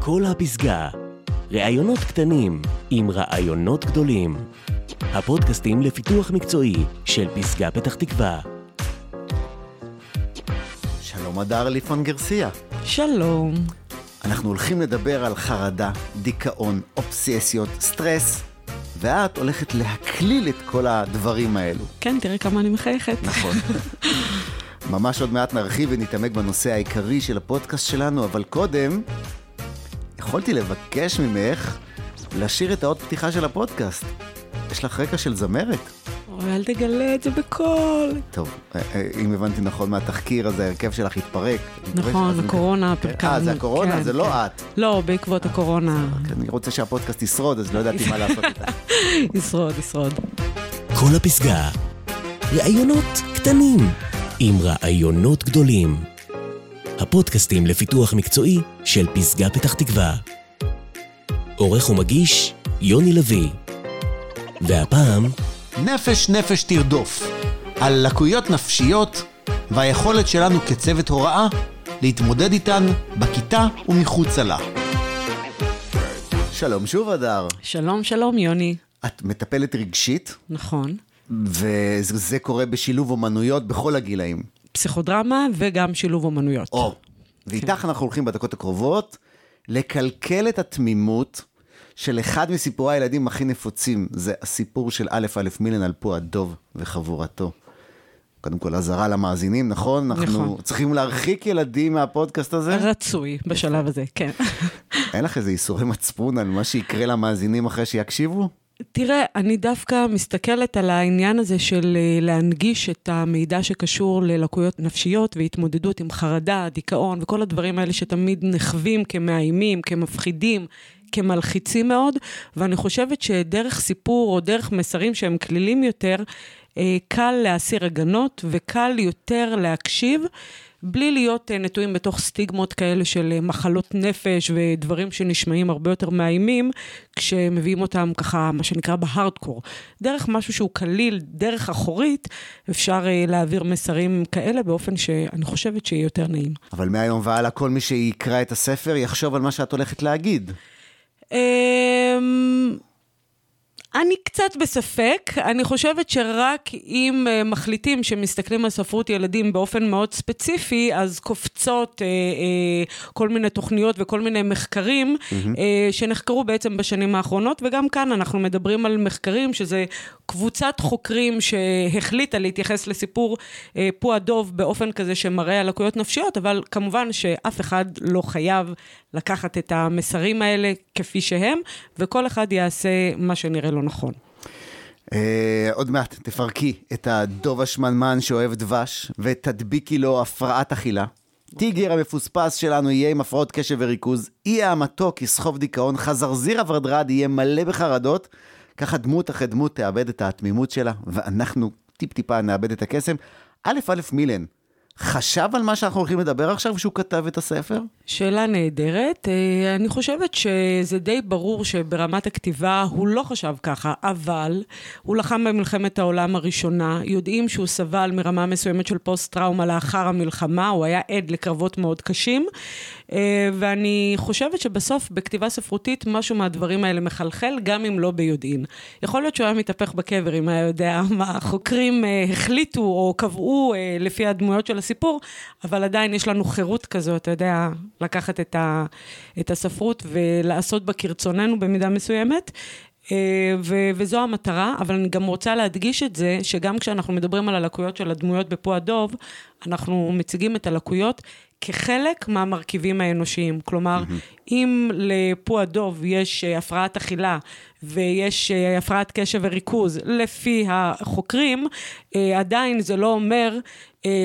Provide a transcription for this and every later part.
כל הפסגה. ראיונות קטנים עם רעיונות גדולים. הפודקאסטים לפיתוח מקצועי של פסגה פתח תקווה. שלום הדר ליפמן גרסיה. שלום. אנחנו הולכים לדבר על חרדה, דיכאון, אובססיות, סטרס, ואת הולכת להקליל את כל הדברים האלו. כן, תראי כמה אני מחייכת. נכון. ממש עוד מעט נרחיב ונתעמק בנושא העיקרי של הפודקאסט שלנו, אבל קודם, יכולתי לבקש ממך לשיר את האות פתיחה של הפודקאסט. יש לך רקע של זמרת. אוי, אל תגלה את זה בקול. טוב, אה, אה, אם הבנתי נכון מהתחקיר, אז ההרכב שלך התפרק. נכון, הקורונה פרקה אה. זה הקורונה? כן, זה לא כן. את. לא, בעקבות הקורונה. אני רוצה שהפודקאסט ישרוד, אז לא ידעתי מה לעשות איתה. ישרוד, ישרוד. כל הפסגה. ראיונות קטנים עם רעיונות גדולים. הפודקאסטים לפיתוח מקצועי של פסגה פתח תקווה. עורך ומגיש יוני לוי. והפעם, נפש נפש תרדוף, על לקויות נפשיות והיכולת שלנו כצוות הוראה להתמודד איתן בכיתה ומחוצה לה. שלום שוב, הדר. שלום, שלום, יוני. את מטפלת רגשית, נכון. וזה קורה בשילוב אומנויות בכל הגילאים. פסיכודרמה וגם שילוב אומנויות. או. ואיתך אנחנו הולכים בדקות הקרובות לקלקל את התמימות של אחד מסיפורי הילדים הכי נפוצים. זה הסיפור של א' א' מילן על פוע דוב וחבורתו. קודם כל, אזהרה למאזינים, נכון? אנחנו נכון. צריכים להרחיק ילדים מהפודקאסט הזה. רצוי בשלב הזה, כן. אין לך איזה איסורי מצפון על מה שיקרה למאזינים אחרי שיקשיבו? תראה, אני דווקא מסתכלת על העניין הזה של אה, להנגיש את המידע שקשור ללקויות נפשיות והתמודדות עם חרדה, דיכאון וכל הדברים האלה שתמיד נחווים כמאיימים, כמפחידים, כמלחיצים מאוד, ואני חושבת שדרך סיפור או דרך מסרים שהם כלילים יותר, אה, קל להסיר הגנות וקל יותר להקשיב. בלי להיות אה, נטועים בתוך סטיגמות כאלה של אה, מחלות נפש ודברים שנשמעים הרבה יותר מאיימים, כשמביאים אותם ככה, מה שנקרא בהארדקור. דרך משהו שהוא קליל, דרך אחורית, אפשר אה, להעביר מסרים כאלה באופן שאני חושבת שיהיה יותר נעים. אבל מהיום והלאה כל מי שיקרא את הספר יחשוב על מה שאת הולכת להגיד. אני קצת בספק, אני חושבת שרק אם uh, מחליטים שמסתכלים על ספרות ילדים באופן מאוד ספציפי, אז קופצות uh, uh, כל מיני תוכניות וכל מיני מחקרים mm-hmm. uh, שנחקרו בעצם בשנים האחרונות, וגם כאן אנחנו מדברים על מחקרים שזה קבוצת חוקרים שהחליטה להתייחס לסיפור uh, פוע דוב באופן כזה שמראה על לקויות נפשיות, אבל כמובן שאף אחד לא חייב לקחת את המסרים האלה כפי שהם, וכל אחד יעשה מה שנראה לו נכון. אה, עוד מעט תפרקי את הדוב השמנמן שאוהב דבש, ותדביקי לו הפרעת אכילה. טיגר המפוספס שלנו יהיה עם הפרעות קשב וריכוז, אי המתוק יסחוב דיכאון, חזרזיר הוורדרד יהיה מלא בחרדות, ככה דמות אחרי דמות תאבד את התמימות שלה, ואנחנו טיפ-טיפה נאבד את הקסם. א' א' מילן, חשב על מה שאנחנו הולכים לדבר עכשיו כשהוא כתב את הספר? שאלה נהדרת. אה, אני חושבת שזה די ברור שברמת הכתיבה הוא לא חשב ככה, אבל הוא לחם במלחמת העולם הראשונה, יודעים שהוא סבל מרמה מסוימת של פוסט-טראומה לאחר המלחמה, הוא היה עד לקרבות מאוד קשים, ואני חושבת שבסוף בכתיבה ספרותית משהו מהדברים האלה מחלחל, גם אם לא ביודעין. יכול להיות שהוא היה מתהפך בקבר אם היה יודע מה החוקרים אה, החליטו או קבעו אה, לפי הדמויות של הסיפור, אבל עדיין יש לנו חירות כזו, אתה יודע, לקחת את, ה, את הספרות ולעשות בה כרצוננו במידה מסוימת. אה, ו- וזו המטרה, אבל אני גם רוצה להדגיש את זה, שגם כשאנחנו מדברים על הלקויות של הדמויות בפוע דוב, אנחנו מציגים את הלקויות כחלק מהמרכיבים האנושיים. כלומר, mm-hmm. אם לפוע דוב יש אה, הפרעת אכילה ויש אה, הפרעת קשב וריכוז לפי החוקרים, אה, עדיין זה לא אומר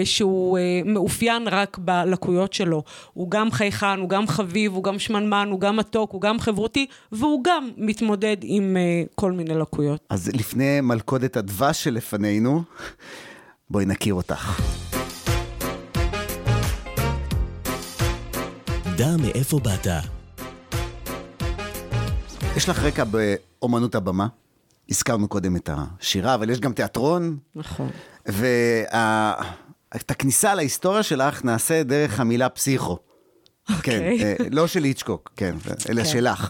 שהוא מאופיין רק בלקויות שלו. הוא גם חייכן, הוא גם חביב, הוא גם שמנמן, הוא גם מתוק, הוא גם חברותי, והוא גם מתמודד עם כל מיני לקויות. אז לפני מלכודת הדבש שלפנינו, בואי נכיר אותך. מאיפה באת. יש לך רקע באומנות הבמה, הזכרנו קודם את השירה, אבל יש גם תיאטרון, נכון. ואת הכניסה להיסטוריה שלך נעשה דרך המילה פסיכו. כן, אוקיי. אה, לא של היצ'קוק, כן, אלא כן. שלך.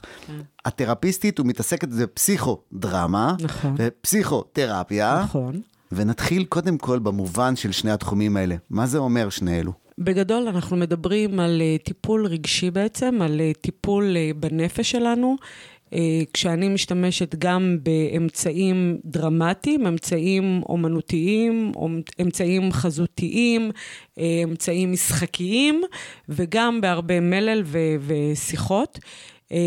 התרפיסטית ומתעסקת בפסיכודרמה, נכון. ופסיכותרפיה, נכון. ונתחיל קודם כל במובן של שני התחומים האלה. מה זה אומר שני אלו? בגדול אנחנו מדברים על אה, טיפול רגשי בעצם, על אה, טיפול אה, בנפש שלנו. כשאני משתמשת גם באמצעים דרמטיים, אמצעים אומנותיים, אומ- אמצעים חזותיים, אמצעים משחקיים, וגם בהרבה מלל ו- ושיחות. אה,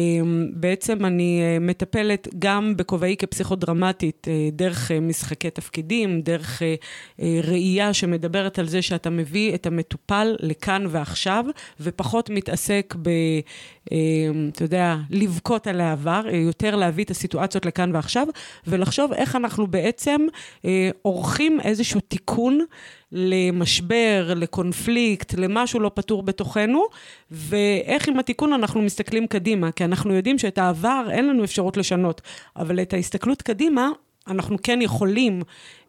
בעצם אני אה, מטפלת גם בכובעי כפסיכודרמטית, אה, דרך אה, משחקי תפקידים, דרך ראייה שמדברת על זה שאתה מביא את המטופל לכאן ועכשיו, ופחות מתעסק ב... אה, אתה יודע, לבכות על העבר, אה, יותר להביא את הסיטואציות לכאן ועכשיו, ולחשוב איך אנחנו בעצם אה, עורכים איזשהו תיקון למשבר, לקונפליקט, למשהו לא פתור בתוכנו, ואיך עם התיקון אנחנו מסתכלים קדימה, כי אנחנו יודעים שאת העבר אין לנו אפשרות לשנות, אבל את ההסתכלות קדימה, אנחנו כן יכולים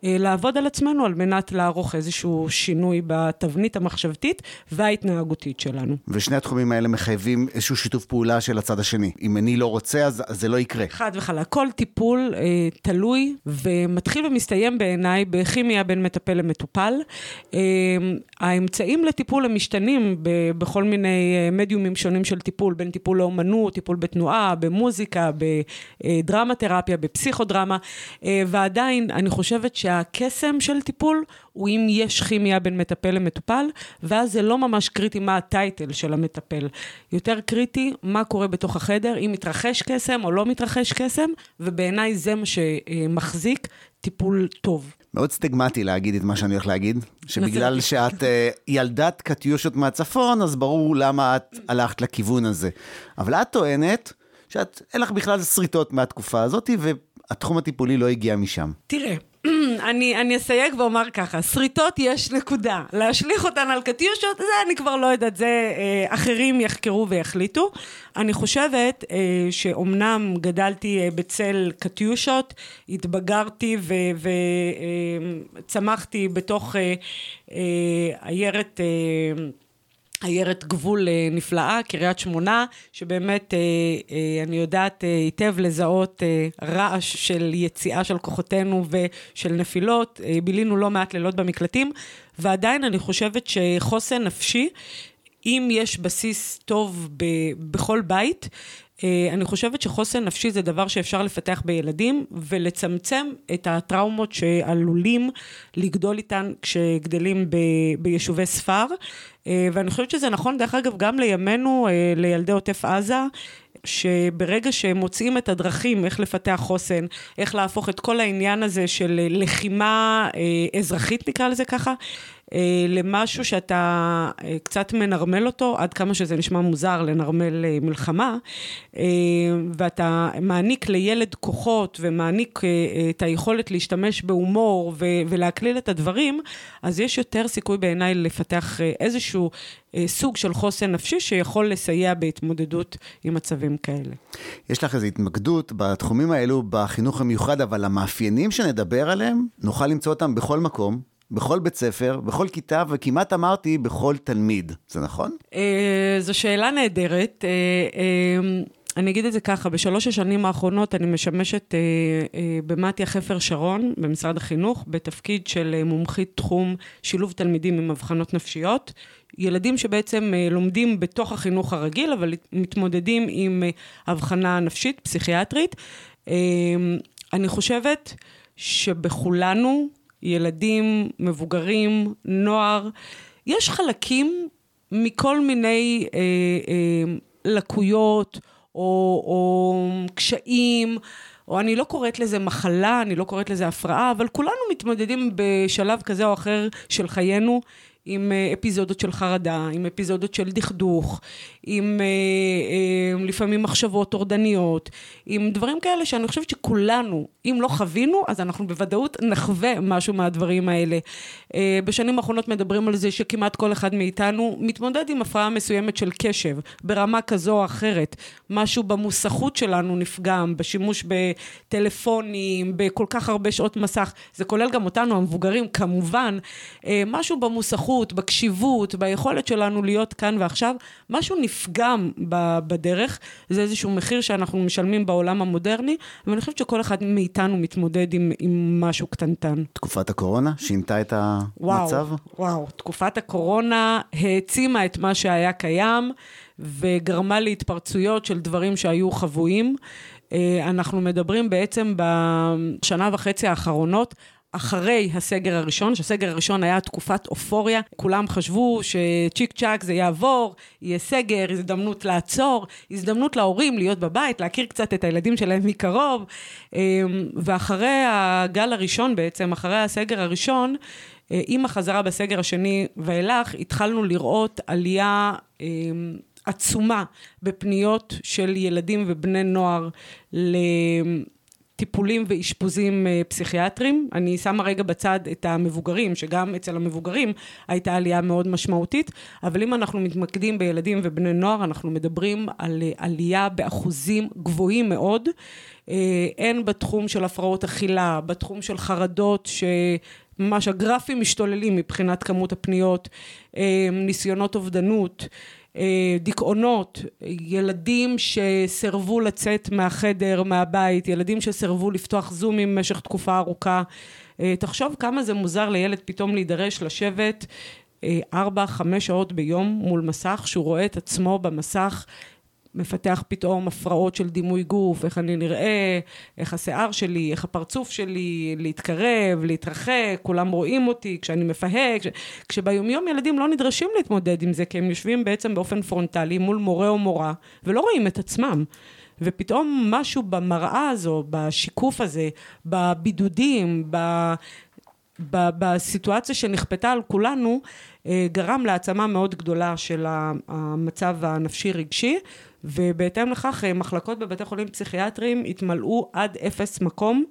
לעבוד על עצמנו על מנת לערוך איזשהו שינוי בתבנית המחשבתית וההתנהגותית שלנו. ושני התחומים האלה מחייבים איזשהו שיתוף פעולה של הצד השני. אם אני לא רוצה, אז, אז זה לא יקרה. חד וחלק. כל טיפול אה, תלוי ומתחיל ומסתיים בעיניי בכימיה בין מטפל למטופל. אה, האמצעים לטיפול הם משתנים ב- בכל מיני אה, מדיומים שונים של טיפול, בין טיפול לאומנות, טיפול בתנועה, במוזיקה, בדרמה תרפיה, בפסיכודרמה, אה, ועדיין אני חושבת שהקסם של טיפול הוא אם יש כימיה בין מטפל למטופל, ואז זה לא ממש קריטי מה הטייטל של המטפל. יותר קריטי מה קורה בתוך החדר, אם מתרחש קסם או לא מתרחש קסם, ובעיניי זה מה שמחזיק טיפול טוב. מאוד סטיגמטי להגיד את מה שאני הולך להגיד, שבגלל שאת אה, ילדת קטיושות מהצפון, אז ברור למה את הלכת לכיוון הזה. אבל את טוענת שאת, אין לך בכלל שריטות מהתקופה הזאת, והתחום הטיפולי לא הגיע משם. תראה, אני, אני אסייג ואומר ככה, שריטות יש נקודה. להשליך אותן על קטיושות, זה אני כבר לא יודעת, זה אה, אחרים יחקרו ויחליטו. אני חושבת אה, שאומנם גדלתי אה, בצל קטיושות, התבגרתי וצמחתי בתוך אה, אה, עיירת... אה, עיירת גבול אה, נפלאה, קריית שמונה, שבאמת אה, אה, אני יודעת היטב לזהות רעש של יציאה של כוחותינו ושל נפילות. בילינו לא מעט לילות במקלטים, ועדיין אני חושבת שחוסן נפשי, אם יש בסיס טוב בכל בית, אני חושבת שחוסן נפשי זה דבר שאפשר לפתח בילדים ולצמצם את הטראומות שעלולים לגדול איתן כשגדלים ב, ביישובי ספר. אה, ואני חושבת שזה נכון, דרך אגב, גם לימינו, אה, לילדי עוטף עזה. שברגע שהם מוצאים את הדרכים איך לפתח חוסן, איך להפוך את כל העניין הזה של אה, לחימה אה, אזרחית, נקרא לזה ככה, אה, למשהו שאתה אה, קצת מנרמל אותו, עד כמה שזה נשמע מוזר לנרמל אה, מלחמה, אה, ואתה מעניק לילד כוחות ומעניק אה, אה, את היכולת להשתמש בהומור ולהקליל את הדברים, אז יש יותר סיכוי בעיניי לפתח אה, איזשהו אה, סוג של חוסן נפשי שיכול לסייע בהתמודדות עם מצבים כאלה. יש לך איזו התמקדות בתחומים האלו בחינוך המיוחד, אבל המאפיינים שנדבר עליהם, נוכל למצוא אותם בכל מקום, בכל בית ספר, בכל כיתה, וכמעט אמרתי בכל תלמיד. זה נכון? אה, זו שאלה נהדרת. אה, אה, אני אגיד את זה ככה, בשלוש השנים האחרונות אני משמשת אה, אה, במתיה חפר שרון במשרד החינוך, בתפקיד של אה, מומחית תחום שילוב תלמידים עם אבחנות נפשיות. ילדים שבעצם אה, לומדים בתוך החינוך הרגיל, אבל מתמודדים עם אה, אבחנה נפשית, פסיכיאטרית. אה, אני חושבת שבכולנו, ילדים, מבוגרים, נוער, יש חלקים מכל מיני אה, אה, לקויות או, או קשיים, או אני לא קוראת לזה מחלה, אני לא קוראת לזה הפרעה, אבל כולנו מתמודדים בשלב כזה או אחר של חיינו עם אה, אפיזודות של חרדה, עם אפיזודות של דכדוך, עם אה, אה, לפעמים מחשבות טורדניות, עם דברים כאלה שאני חושבת שכולנו, אם לא חווינו, אז אנחנו בוודאות נחווה משהו מהדברים האלה. אה, בשנים האחרונות מדברים על זה שכמעט כל אחד מאיתנו מתמודד עם הפרעה מסוימת של קשב, ברמה כזו או אחרת. משהו במוסכות שלנו נפגם, בשימוש בטלפונים, בכל כך הרבה שעות מסך. זה כולל גם אותנו, המבוגרים, כמובן. אה, משהו במוסכות, בקשיבות, ביכולת שלנו להיות כאן ועכשיו. משהו נפגם בדרך. זה איזשהו מחיר שאנחנו משלמים בעולם המודרני, ואני חושבת שכל אחד מאיתנו מתמודד עם, עם משהו קטנטן. תקופת הקורונה שינתה את המצב? וואו, וואו. תקופת הקורונה העצימה את מה שהיה קיים. וגרמה להתפרצויות של דברים שהיו חבויים. אה, אנחנו מדברים בעצם בשנה וחצי האחרונות אחרי הסגר הראשון, שהסגר הראשון היה תקופת אופוריה, כולם חשבו שצ'יק צ'אק זה יעבור, יהיה סגר, הזדמנות לעצור, הזדמנות להורים להיות בבית, להכיר קצת את הילדים שלהם מקרוב, אה, ואחרי הגל הראשון בעצם, אחרי הסגר הראשון, אה, עם החזרה בסגר השני ואילך, התחלנו לראות עלייה עצומה בפניות של ילדים ובני נוער לטיפולים ואשפוזים אה, פסיכיאטריים. אני שמה רגע בצד את המבוגרים, שגם אצל המבוגרים הייתה עלייה מאוד משמעותית, אבל אם אנחנו מתמקדים בילדים ובני נוער, אנחנו מדברים על אה, עלייה באחוזים גבוהים מאוד. אה, הן בתחום של הפרעות אכילה, בתחום של חרדות, ש... ממש הגרפים משתוללים מבחינת כמות הפניות, ניסיונות אובדנות, אה, דיכאונות, ילדים שסירבו לצאת מהחדר, מהבית, ילדים שסירבו לפתוח זומים במשך תקופה ארוכה. אה, תחשוב כמה זה מוזר לילד פתאום להידרש לשבת אה, ארבע, חמש שעות ביום מול מסך, שהוא רואה את עצמו במסך מפתח פתאום הפרעות של דימוי גוף, איך אני נראה, איך השיער שלי, איך הפרצוף שלי, להתקרב, להתרחק, כולם רואים אותי כשאני מפהק, כש... כשביומיום ילדים לא נדרשים להתמודד עם זה, כי הם יושבים בעצם באופן פרונטלי מול מורה או מורה, ולא רואים את עצמם. ופתאום משהו במראה הזו, בשיקוף הזה, בבידודים, ב... בסיטואציה שנכפתה על כולנו, אה, גרם להעצמה מאוד גדולה של המצב הנפשי-רגשי, ובהתאם לכך אה, מחלקות בבתי חולים פסיכיאטריים התמלאו עד אפס מקום,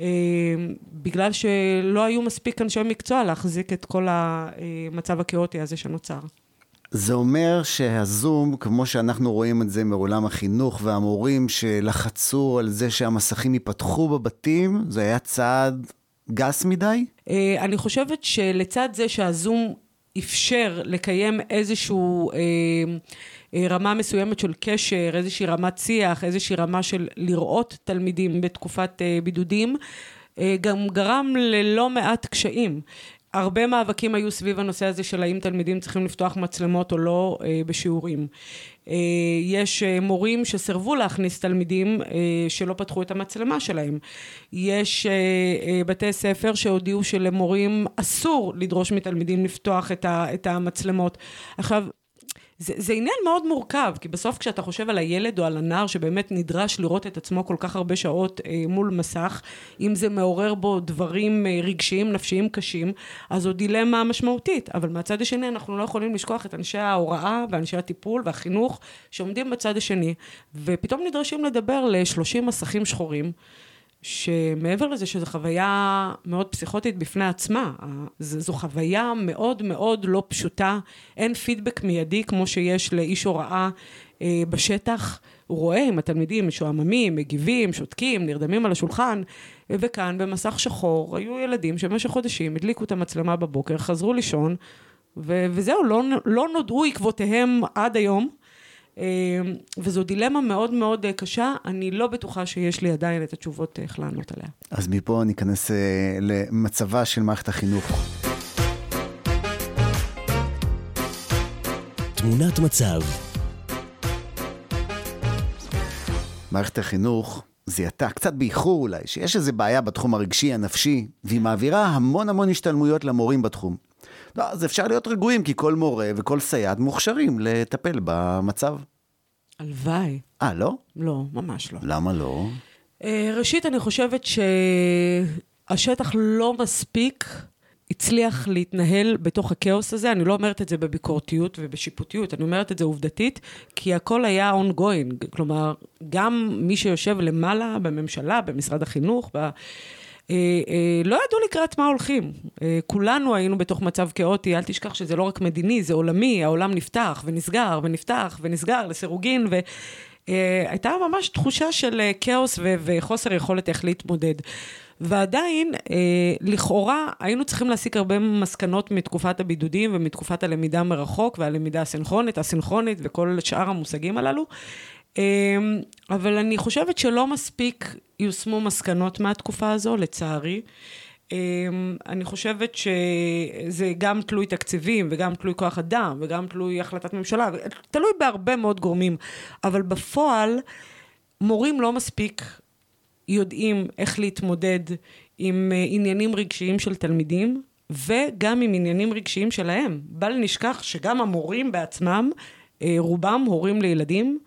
אה, בגלל שלא היו מספיק אנשי מקצוע להחזיק את כל המצב הכאוטי הזה שנוצר. זה אומר שהזום, כמו שאנחנו רואים את זה מעולם החינוך והמורים שלחצו על זה שהמסכים ייפתחו בבתים, זה היה צעד גס מדי? אה, אני חושבת שלצד זה שהזום אפשר לקיים איזשהו... אה, רמה מסוימת של קשר, איזושהי רמת שיח, איזושהי רמה של לראות תלמידים בתקופת אה, בידודים, אה, גם גרם ללא מעט קשיים. הרבה מאבקים היו סביב הנושא הזה של האם תלמידים צריכים לפתוח מצלמות או לא בשיעורים. יש מורים שסירבו להכניס תלמידים שלא פתחו את המצלמה שלהם. יש בתי ספר שהודיעו שלמורים אסור לדרוש מתלמידים לפתוח את המצלמות. עכשיו, זה, זה עניין מאוד מורכב, כי בסוף כשאתה חושב על הילד או על הנער שבאמת נדרש לראות את עצמו כל כך הרבה שעות אה, מול מסך, אם זה מעורר בו דברים אה, רגשיים, נפשיים קשים, אז זו דילמה משמעותית. אבל מהצד השני אנחנו לא יכולים לשכוח את אנשי ההוראה ואנשי הטיפול והחינוך שעומדים בצד השני, ופתאום נדרשים לדבר ל-30 מסכים שחורים. שמעבר לזה שזו חוויה מאוד פסיכוטית בפני עצמה, זו חוויה מאוד מאוד לא פשוטה, אין פידבק מיידי כמו שיש לאיש הוראה אה, בשטח, הוא רואה אם התלמידים משועממים, מגיבים, שותקים, נרדמים על השולחן, וכאן במסך שחור היו ילדים שבמשך חודשים הדליקו את המצלמה בבוקר, חזרו לישון, ו- וזהו, לא, לא נודעו עקבותיהם עד היום. אמ, וזו דילמה מאוד מאוד אה, קשה, אני לא בטוחה שיש לי עדיין את התשובות איך לענות עליה. אז מפה ניכנס אה, למצבה של מערכת החינוך. תמונת מצב מערכת החינוך זיהתה, קצת באיחור אולי, שיש איזו בעיה בתחום הרגשי, הנפשי, והיא מעבירה המון המון השתלמויות למורים בתחום. לא, אז אפשר להיות רגועים, כי כל מורה וכל סייעת מוכשרים לטפל במצב. הלוואי. אה, לא? לא, ממש לא. למה לא? אה, ראשית, אני חושבת שהשטח לא מספיק הצליח להתנהל בתוך הכאוס הזה. אני לא אומרת את זה בביקורתיות ובשיפוטיות, אני אומרת את זה עובדתית, כי הכל היה ongoing. כלומר, גם מי שיושב למעלה בממשלה, במשרד החינוך, ב... אה, אה, לא ידעו לקראת מה הולכים. אה, כולנו היינו בתוך מצב כאוטי, אל תשכח שזה לא רק מדיני, זה עולמי, העולם נפתח ונסגר ונפתח ונסגר לסירוגין, והייתה ממש תחושה של כאוס וחוסר יכולת איך להתמודד. ועדיין, לכאורה, היינו צריכים להסיק הרבה מסקנות מתקופת הבידודים ומתקופת הלמידה מרחוק והלמידה הסינכרונית, הסינכרונית וכל שאר המושגים הללו. אמ, אבל אני חושבת שלא מספיק יושמו מסקנות מהתקופה הזו, לצערי. אמ, אני חושבת שזה גם תלוי תקציבים וגם תלוי כוח אדם וגם תלוי החלטת ממשלה, תלוי בהרבה מאוד גורמים, אבל בפועל מורים לא מספיק יודעים איך להתמודד עם אה, עניינים רגשיים של תלמידים וגם עם עניינים רגשיים שלהם. בל נשכח שגם המורים בעצמם, אה, רובם הורים לילדים,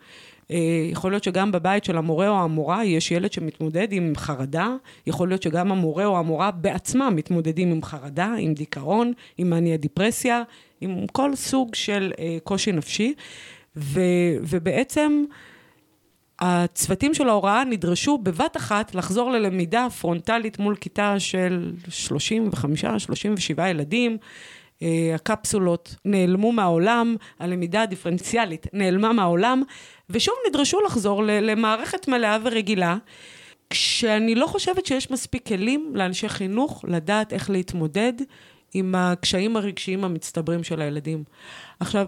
יכול להיות שגם בבית של המורה או המורה יש ילד שמתמודד עם חרדה, יכול להיות שגם המורה או המורה בעצמם מתמודדים עם חרדה, עם דיכאון, עם מניה דיפרסיה, עם כל סוג של אה, קושי נפשי, ו, ובעצם הצוותים של ההוראה נדרשו בבת אחת לחזור ללמידה פרונטלית מול כיתה של 35-37 ילדים. אה, הקפסולות נעלמו מהעולם, הלמידה הדיפרנציאלית נעלמה מהעולם, ושוב נדרשו לחזור למערכת מלאה ורגילה, כשאני לא חושבת שיש מספיק כלים לאנשי חינוך לדעת איך להתמודד עם הקשיים הרגשיים המצטברים של הילדים. עכשיו,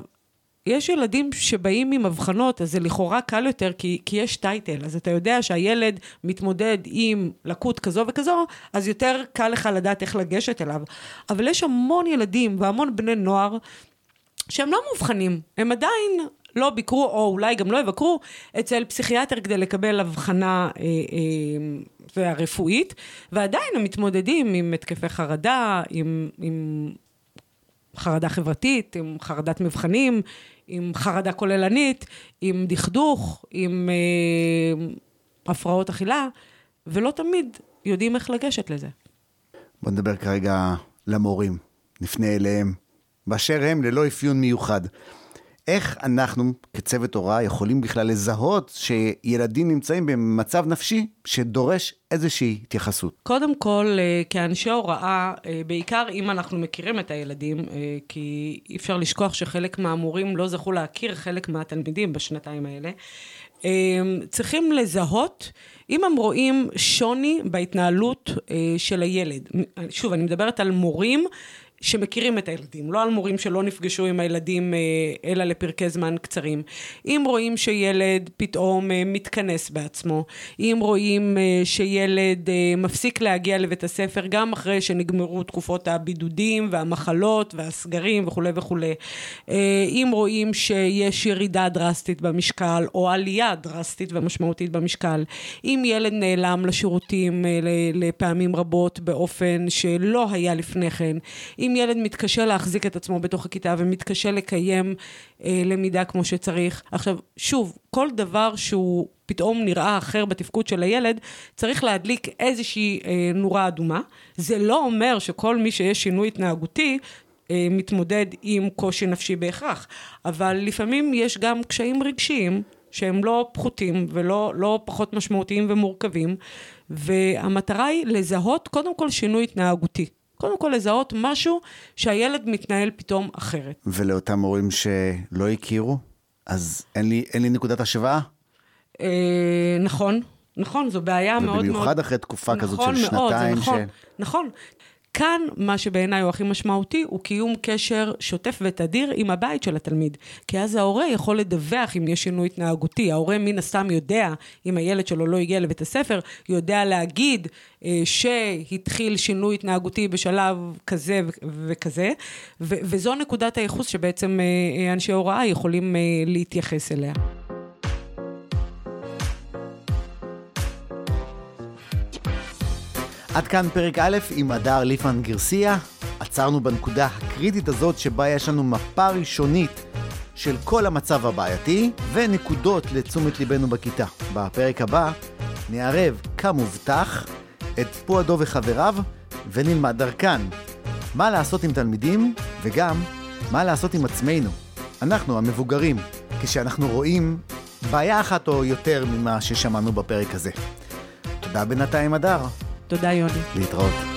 יש ילדים שבאים עם אבחנות, אז זה לכאורה קל יותר, כי, כי יש טייטל. אז אתה יודע שהילד מתמודד עם לקות כזו וכזו, אז יותר קל לך לדעת איך לגשת אליו. אבל יש המון ילדים והמון בני נוער שהם לא מאובחנים, הם עדיין לא ביקרו, או אולי גם לא יבקרו, אצל פסיכיאטר כדי לקבל הבחנה אה, אה, רפואית, ועדיין הם מתמודדים עם התקפי חרדה, עם, עם חרדה חברתית, עם חרדת מבחנים, עם חרדה כוללנית, עם דכדוך, עם אה, הפרעות אכילה, ולא תמיד יודעים איך לגשת לזה. בוא נדבר כרגע למורים, נפנה אליהם, באשר הם ללא אפיון מיוחד. איך אנחנו כצוות הוראה יכולים בכלל לזהות שילדים נמצאים במצב נפשי שדורש איזושהי התייחסות? קודם כל, אה, כאנשי הוראה, אה, בעיקר אם אנחנו מכירים את הילדים, אה, כי אי אפשר לשכוח שחלק מהמורים לא זכו להכיר חלק מהתלמידים בשנתיים האלה, צריכים לזהות אם הם רואים שוני בהתנהלות של הילד. שוב, אני מדברת על מורים שמכירים את הילדים, לא על מורים שלא נפגשו עם הילדים אה, אלא לפרקי זמן קצרים. אם רואים שילד פתאום אה, מתכנס בעצמו, אם רואים אה, שילד מפסיק להגיע לבית הספר גם אחרי שנגמרו תקופות הבידודים והמחלות והסגרים וכולי וכולי, אם רואים שיש ירידה דרסטית במשקל או עלייה דרסטית ומשמעותית במשקל, אם ילד נעלם לשירותים לפעמים רבות באופן שלא היה לפני כן, אם אם ילד מתקשה להחזיק את עצמו בתוך הכיתה ומתקשה לקיים אה, למידה כמו שצריך. עכשיו, שוב, כל דבר שהוא פתאום נראה אחר בתפקוד של הילד, צריך להדליק איזושהי אה, נורה אדומה. זה לא אומר שכל מי שיש שינוי התנהגותי, אה, מתמודד עם קושי נפשי בהכרח, אבל לפעמים יש גם קשיים רגשיים שהם לא פחותים ולא לא פחות משמעותיים ומורכבים, והמטרה היא לזהות קודם כל שינוי התנהגותי. קודם כל לזהות משהו שהילד מתנהל פתאום אחרת. ולאותם הורים שלא הכירו, אז אין לי, אין לי נקודת השוואה? אה, נכון, נכון, זו בעיה מאוד מאוד... ובמיוחד אחרי תקופה נכון כזאת של מאוד, שנתיים. נכון, ש... נכון. כאן, מה שבעיניי הוא הכי משמעותי, הוא קיום קשר שוטף ותדיר עם הבית של התלמיד. כי אז ההורה יכול לדווח אם יש שינוי התנהגותי. ההורה מן הסתם יודע, אם הילד שלו לא הגיע לבית הספר, יודע להגיד אה, שהתחיל שינוי התנהגותי בשלב כזה וכזה, ו- וזו נקודת הייחוס שבעצם אה, אה, אנשי הוראה יכולים אה, להתייחס אליה. עד כאן פרק א' עם הדר ליפמן גרסיה. עצרנו בנקודה הקריטית הזאת שבה יש לנו מפה ראשונית של כל המצב הבעייתי ונקודות לתשומת ליבנו בכיתה. בפרק הבא נערב כמובטח את פועדו וחבריו ונלמד דרכן. מה לעשות עם תלמידים, וגם מה לעשות עם עצמנו, אנחנו המבוגרים, כשאנחנו רואים בעיה אחת או יותר ממה ששמענו בפרק הזה. תודה בינתיים, הדר. תודה, יוני. להתראות.